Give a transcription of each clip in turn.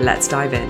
Let's dive in.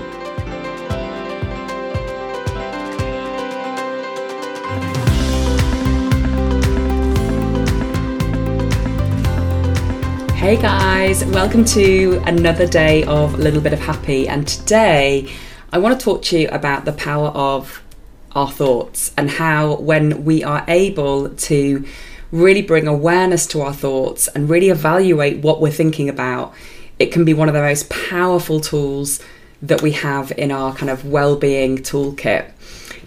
Hey guys, welcome to another day of a little bit of happy. And today I want to talk to you about the power of our thoughts and how, when we are able to really bring awareness to our thoughts and really evaluate what we're thinking about, it can be one of the most powerful tools that we have in our kind of well-being toolkit.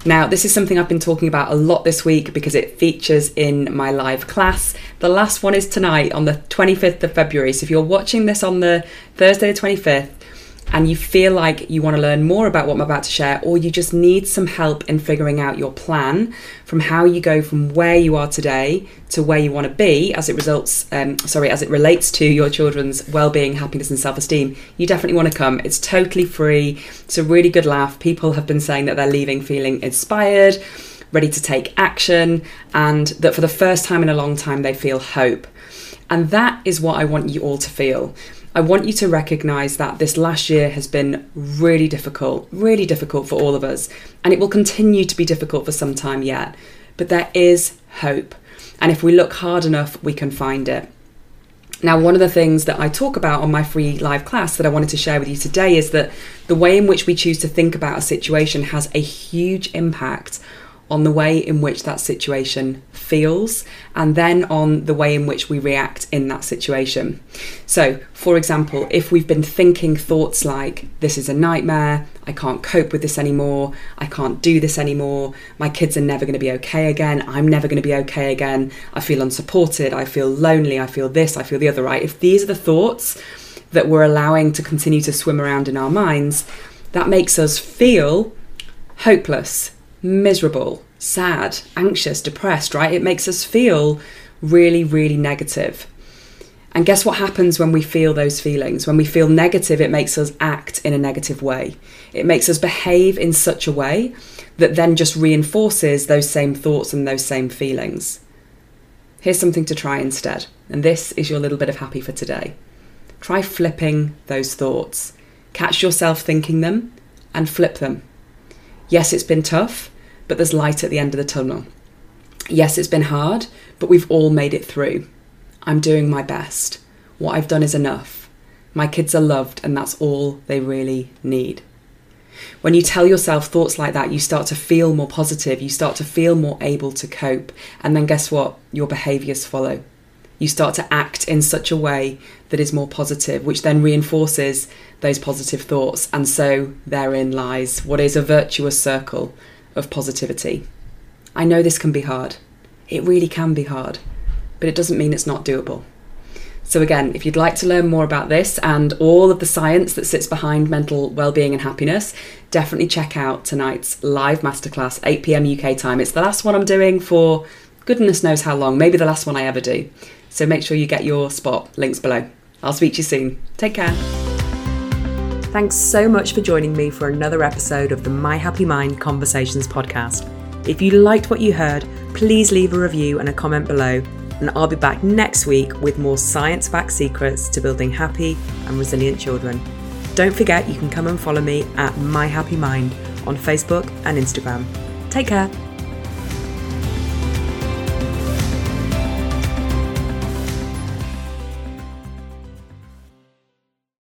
Now, this is something I've been talking about a lot this week because it features in my live class. The last one is tonight on the 25th of February. So if you're watching this on the Thursday the 25th, and you feel like you want to learn more about what I'm about to share, or you just need some help in figuring out your plan from how you go from where you are today to where you want to be as it results, um, sorry, as it relates to your children's well-being, happiness, and self-esteem, you definitely want to come. It's totally free. It's a really good laugh. People have been saying that they're leaving feeling inspired, ready to take action, and that for the first time in a long time they feel hope. And that is what I want you all to feel. I want you to recognize that this last year has been really difficult, really difficult for all of us, and it will continue to be difficult for some time yet. But there is hope, and if we look hard enough, we can find it. Now, one of the things that I talk about on my free live class that I wanted to share with you today is that the way in which we choose to think about a situation has a huge impact on the way in which that situation feels and then on the way in which we react in that situation. So, for example, if we've been thinking thoughts like, this is a nightmare, I can't cope with this anymore, I can't do this anymore, my kids are never going to be okay again, I'm never going to be okay again, I feel unsupported, I feel lonely, I feel this, I feel the other, right? If these are the thoughts that we're allowing to continue to swim around in our minds, that makes us feel hopeless, miserable, sad, anxious, depressed, right? It makes us feel really, really negative. And guess what happens when we feel those feelings? When we feel negative, it makes us act in a negative way. It makes us behave in such a way that then just reinforces those same thoughts and those same feelings. Here's something to try instead. And this is your little bit of happy for today. Try flipping those thoughts. Catch yourself thinking them and flip them. Yes, it's been tough, but there's light at the end of the tunnel. Yes, it's been hard, but we've all made it through. I'm doing my best. What I've done is enough. My kids are loved, and that's all they really need. When you tell yourself thoughts like that, you start to feel more positive, you start to feel more able to cope, and then guess what? Your behaviours follow. You start to act in such a way that is more positive, which then reinforces those positive thoughts, and so therein lies what is a virtuous circle of positivity. I know this can be hard. It really can be hard, but it doesn't mean it's not doable. So, again, if you'd like to learn more about this and all of the science that sits behind mental well-being and happiness, definitely check out tonight's live masterclass, 8 pm UK time. It's the last one I'm doing for goodness knows how long, maybe the last one I ever do. So make sure you get your spot. Links below. I'll speak to you soon. Take care. Thanks so much for joining me for another episode of the My Happy Mind Conversations podcast. If you liked what you heard, please leave a review and a comment below, and I'll be back next week with more science backed secrets to building happy and resilient children. Don't forget you can come and follow me at My Happy Mind on Facebook and Instagram. Take care.